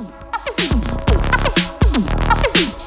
Thank you.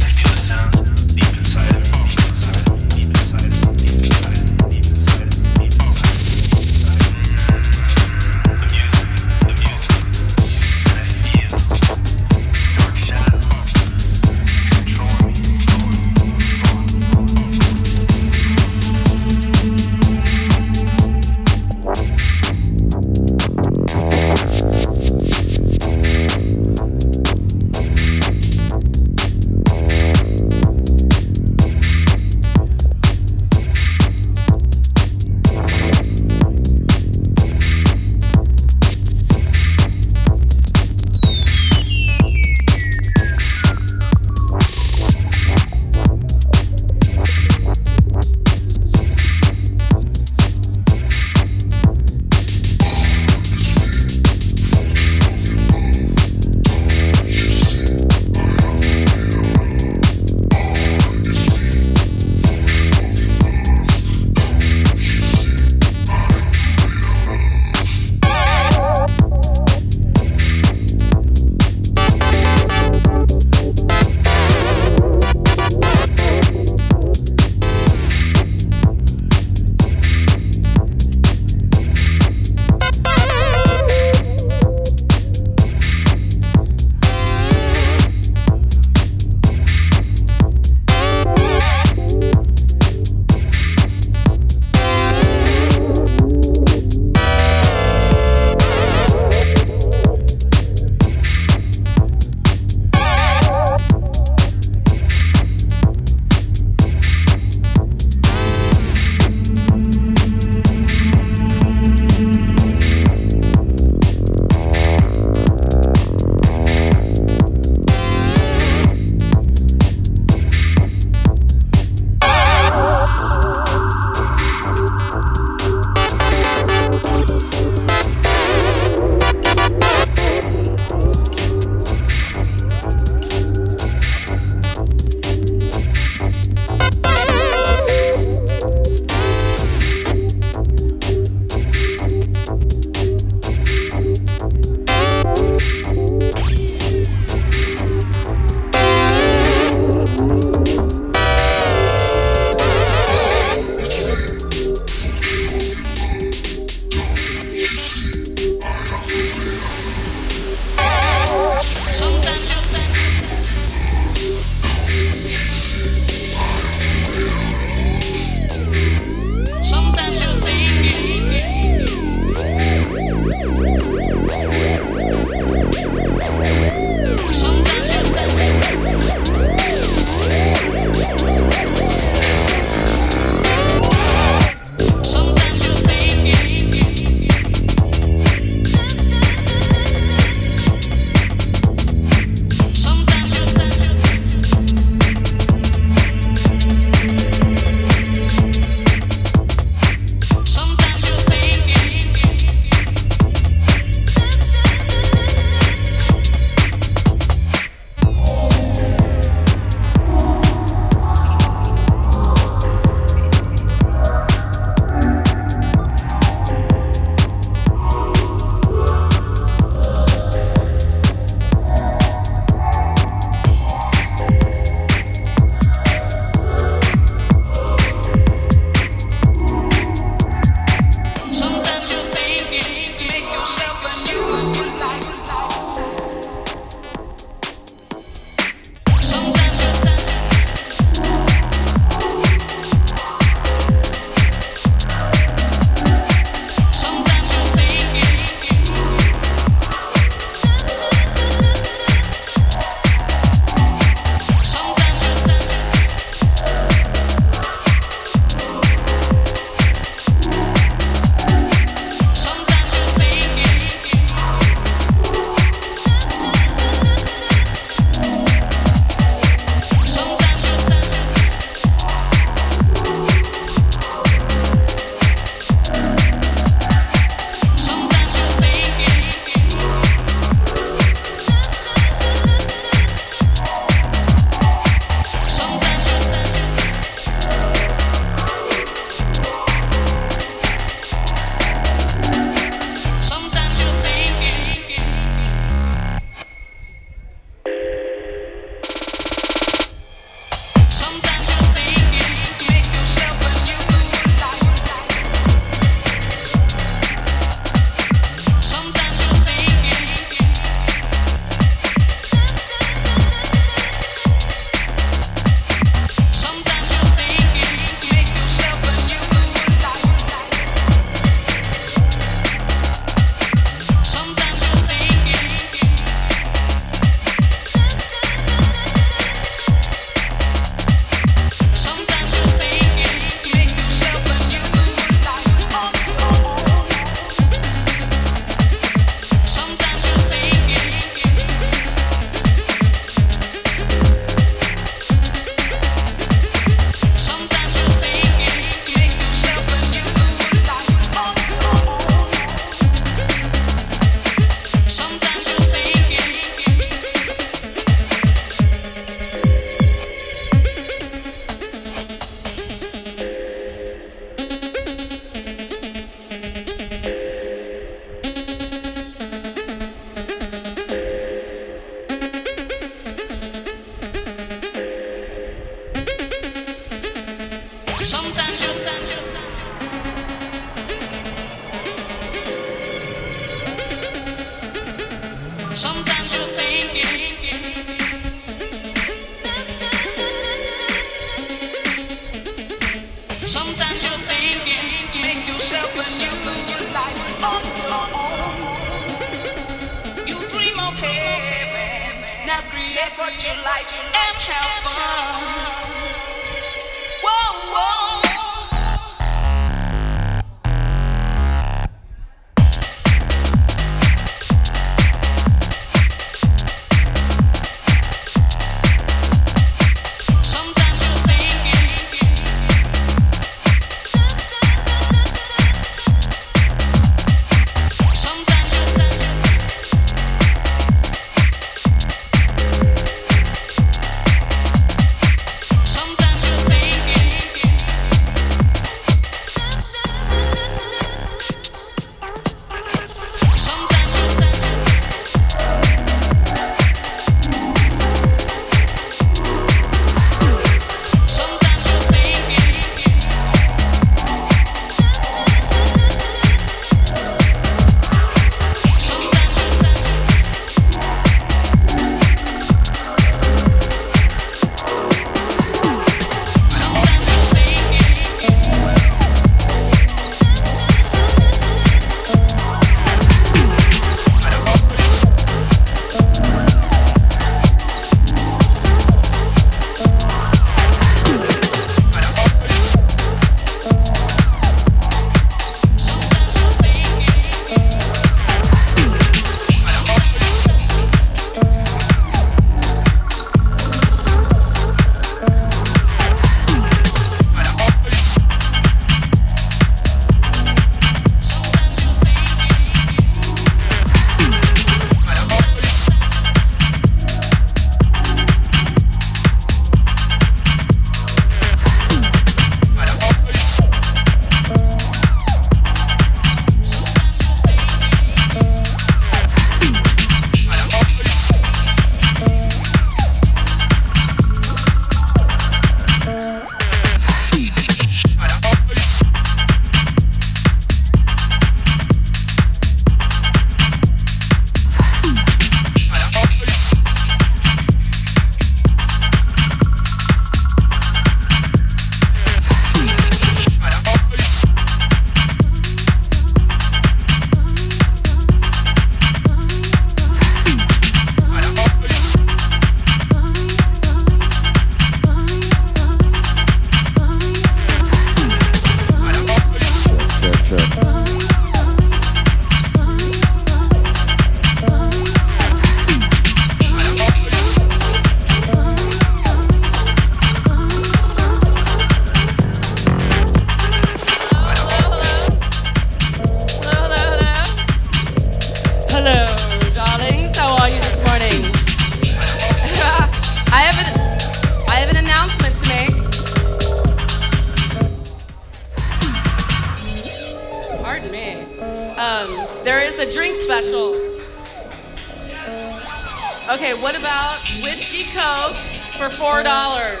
Okay, what about whiskey coke for four dollars?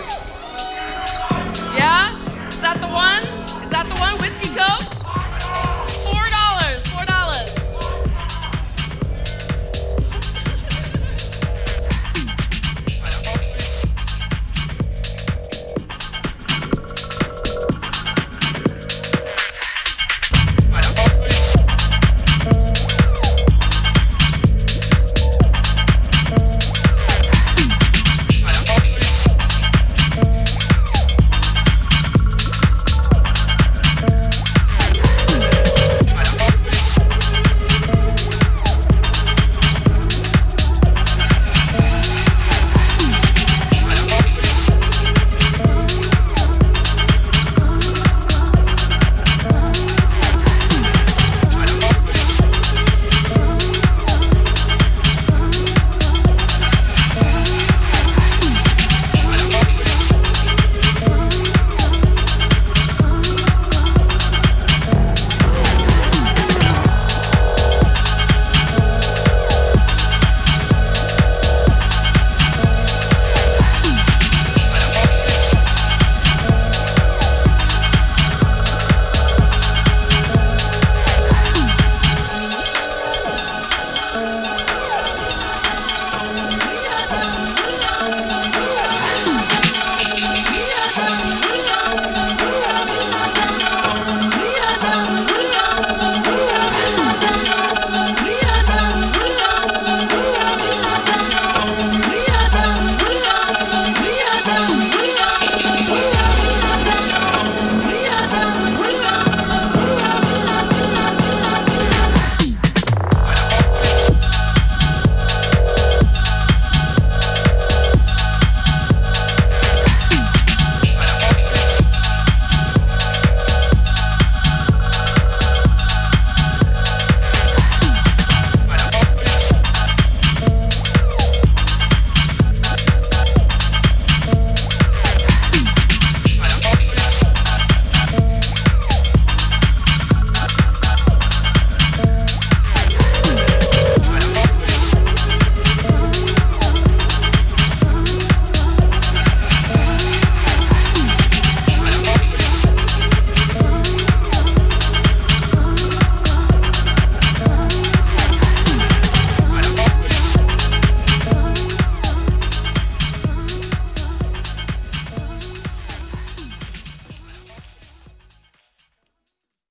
Yeah, is that the one?